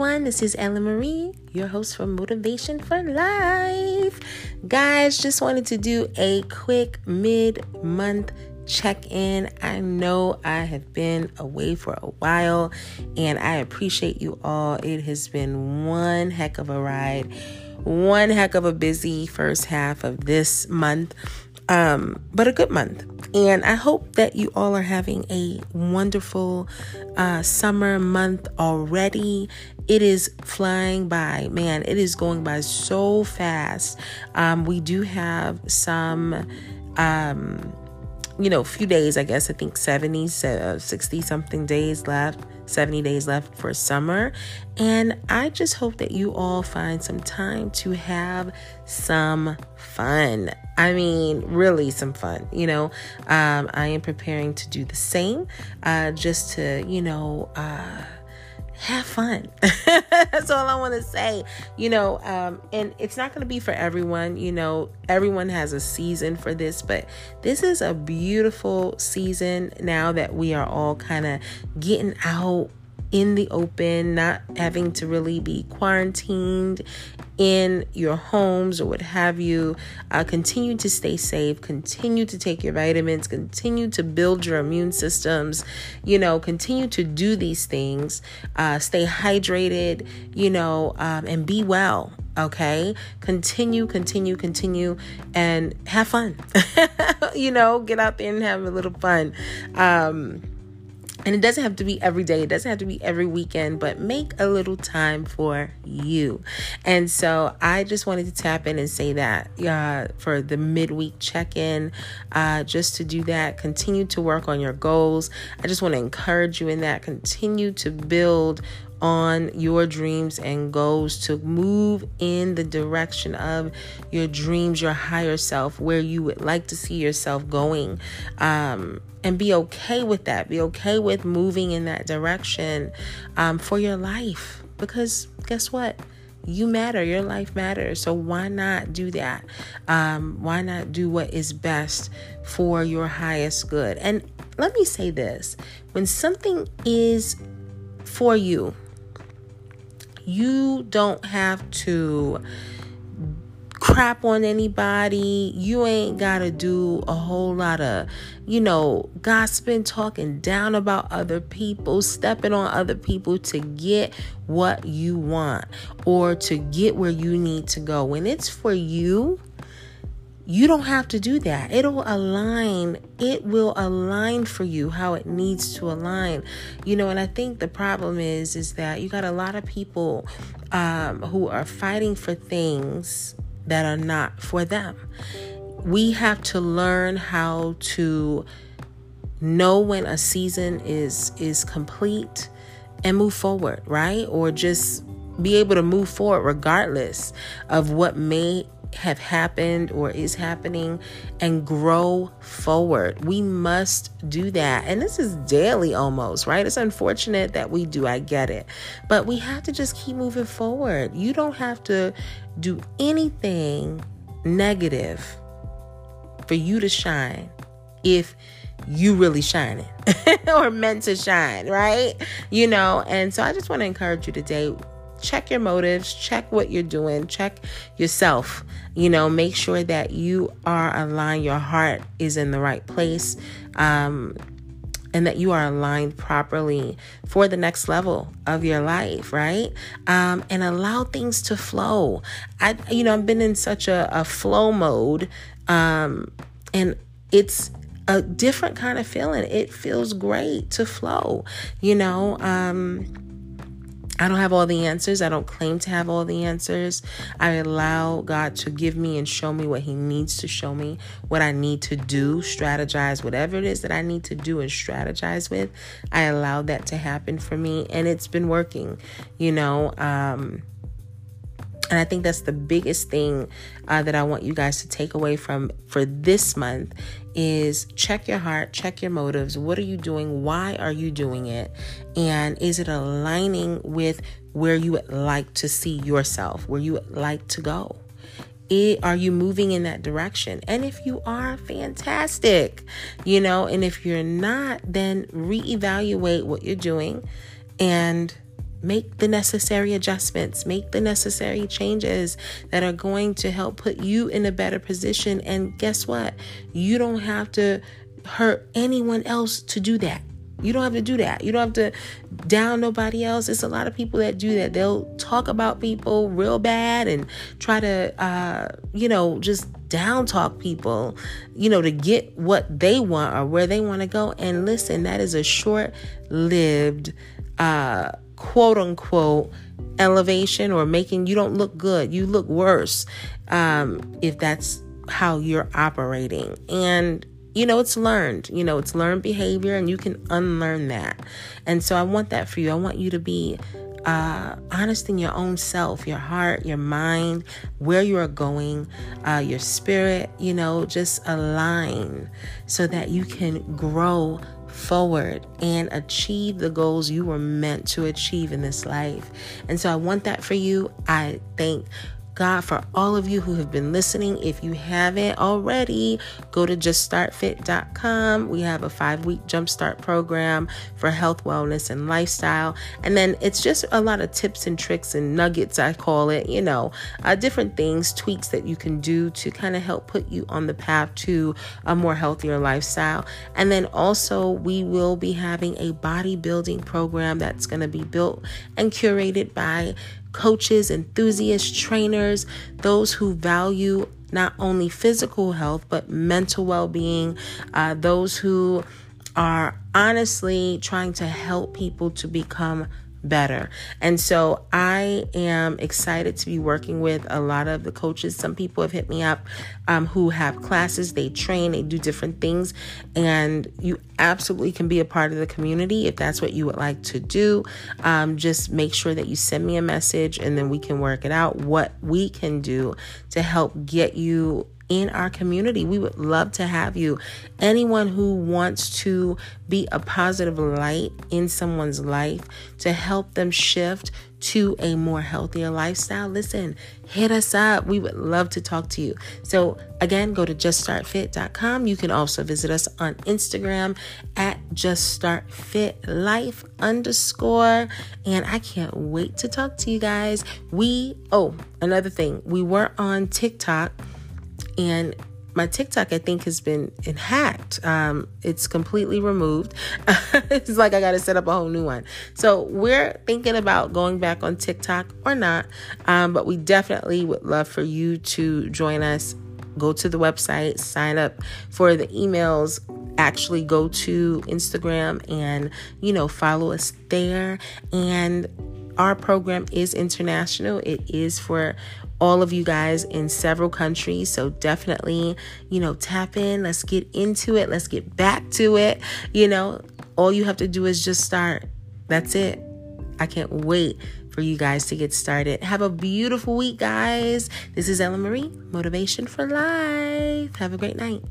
everyone. This is Ellen Marie, your host for Motivation for Life. Guys, just wanted to do a quick mid month check in. I know I have been away for a while and I appreciate you all. It has been one heck of a ride, one heck of a busy first half of this month, um, but a good month. And I hope that you all are having a wonderful uh, summer month already. It is flying by, man. It is going by so fast. Um, we do have some. Um, you know, few days, I guess, I think 70, 60 something days left, 70 days left for summer. And I just hope that you all find some time to have some fun. I mean, really some fun. You know, um, I am preparing to do the same, uh, just to, you know, uh, have fun. That's all I want to say. You know, um, and it's not going to be for everyone. You know, everyone has a season for this, but this is a beautiful season now that we are all kind of getting out in the open, not having to really be quarantined in your homes or what have you. Uh, continue to stay safe, continue to take your vitamins, continue to build your immune systems, you know, continue to do these things, uh, stay hydrated, you know, um, and be well. Okay, continue, continue, continue, and have fun. you know, get out there and have a little fun. Um, and it doesn't have to be every day, it doesn't have to be every weekend, but make a little time for you. And so I just wanted to tap in and say that uh, for the midweek check in, uh, just to do that, continue to work on your goals. I just want to encourage you in that, continue to build on your dreams and goals to move in the direction of your dreams, your higher self, where you would like to see yourself going. Um, and be okay with that. Be okay with moving in that direction um, for your life. Because guess what? You matter. Your life matters. So why not do that? Um, why not do what is best for your highest good? And let me say this when something is for you, you don't have to crap on anybody. You ain't got to do a whole lot of, you know, gossiping, talking down about other people, stepping on other people to get what you want or to get where you need to go. When it's for you, you don't have to do that. It'll align. It will align for you how it needs to align. You know, and I think the problem is is that you got a lot of people um, who are fighting for things that are not for them. We have to learn how to know when a season is is complete and move forward, right? Or just be able to move forward regardless of what may have happened or is happening and grow forward. We must do that. And this is daily almost, right? It's unfortunate that we do. I get it. But we have to just keep moving forward. You don't have to do anything negative for you to shine if you really shining or meant to shine, right? You know, and so I just want to encourage you today check your motives, check what you're doing, check yourself. You know, make sure that you are aligned, your heart is in the right place. Um, and that you are aligned properly for the next level of your life, right? Um, and allow things to flow. I, you know, I've been in such a, a flow mode, um, and it's a different kind of feeling. It feels great to flow, you know. Um, I don't have all the answers. I don't claim to have all the answers. I allow God to give me and show me what He needs to show me, what I need to do, strategize, whatever it is that I need to do and strategize with. I allow that to happen for me, and it's been working, you know. Um, and I think that's the biggest thing uh, that I want you guys to take away from for this month is check your heart, check your motives. What are you doing? Why are you doing it? And is it aligning with where you would like to see yourself, where you would like to go? It, are you moving in that direction? And if you are, fantastic. You know, and if you're not, then reevaluate what you're doing and make the necessary adjustments, make the necessary changes that are going to help put you in a better position. And guess what? You don't have to hurt anyone else to do that. You don't have to do that. You don't have to down nobody else. It's a lot of people that do that. They'll talk about people real bad and try to, uh, you know, just down talk people, you know, to get what they want or where they want to go. And listen, that is a short lived, uh, quote unquote, elevation or making you don't look good. You look worse um, if that's how you're operating. And you know, it's learned. You know, it's learned behavior, and you can unlearn that. And so I want that for you. I want you to be uh, honest in your own self, your heart, your mind, where you are going, uh, your spirit, you know, just align so that you can grow forward and achieve the goals you were meant to achieve in this life. And so I want that for you. I thank God for all of you who have been listening. If you haven't already, go to juststartfit.com. We have a five week jumpstart program for health, wellness, and lifestyle. And then it's just a lot of tips and tricks and nuggets, I call it, you know, uh, different things, tweaks that you can do to kind of help put you on the path to a more healthier lifestyle. And then also, we will be having a bodybuilding program that's going to be built and curated by coaches, enthusiasts, trainers, those who value not only physical health but mental well being, uh, those who are honestly trying to help people to become better. And so I am excited to be working with a lot of the coaches. Some people have hit me up um, who have classes, they train, they do different things, and you absolutely can be a part of the community if that's what you would like to do. Um, just make sure that you send me a message and then we can work it out what we can do to help get you in our community. We would love to have you. Anyone who wants to be a positive light in someone's life to help them shift to a more healthier lifestyle, listen, hit us up. We would love to talk to you. So, again, go to juststartfit.com. You can also visit us on Instagram at juststartfitlife underscore. And I can't wait to talk to you guys. We, oh, another thing, we were on TikTok and my TikTok, I think, has been hacked. Um, it's completely removed. it's like I got to set up a whole new one. So we're thinking about going back on TikTok or not. Um, but we definitely would love for you to join us. Go to the website, sign up for the emails. Actually, go to Instagram and you know follow us there. And our program is international. It is for all of you guys in several countries. So definitely, you know, tap in. Let's get into it. Let's get back to it. You know, all you have to do is just start. That's it. I can't wait for you guys to get started. Have a beautiful week, guys. This is Ella Marie, Motivation for Life. Have a great night.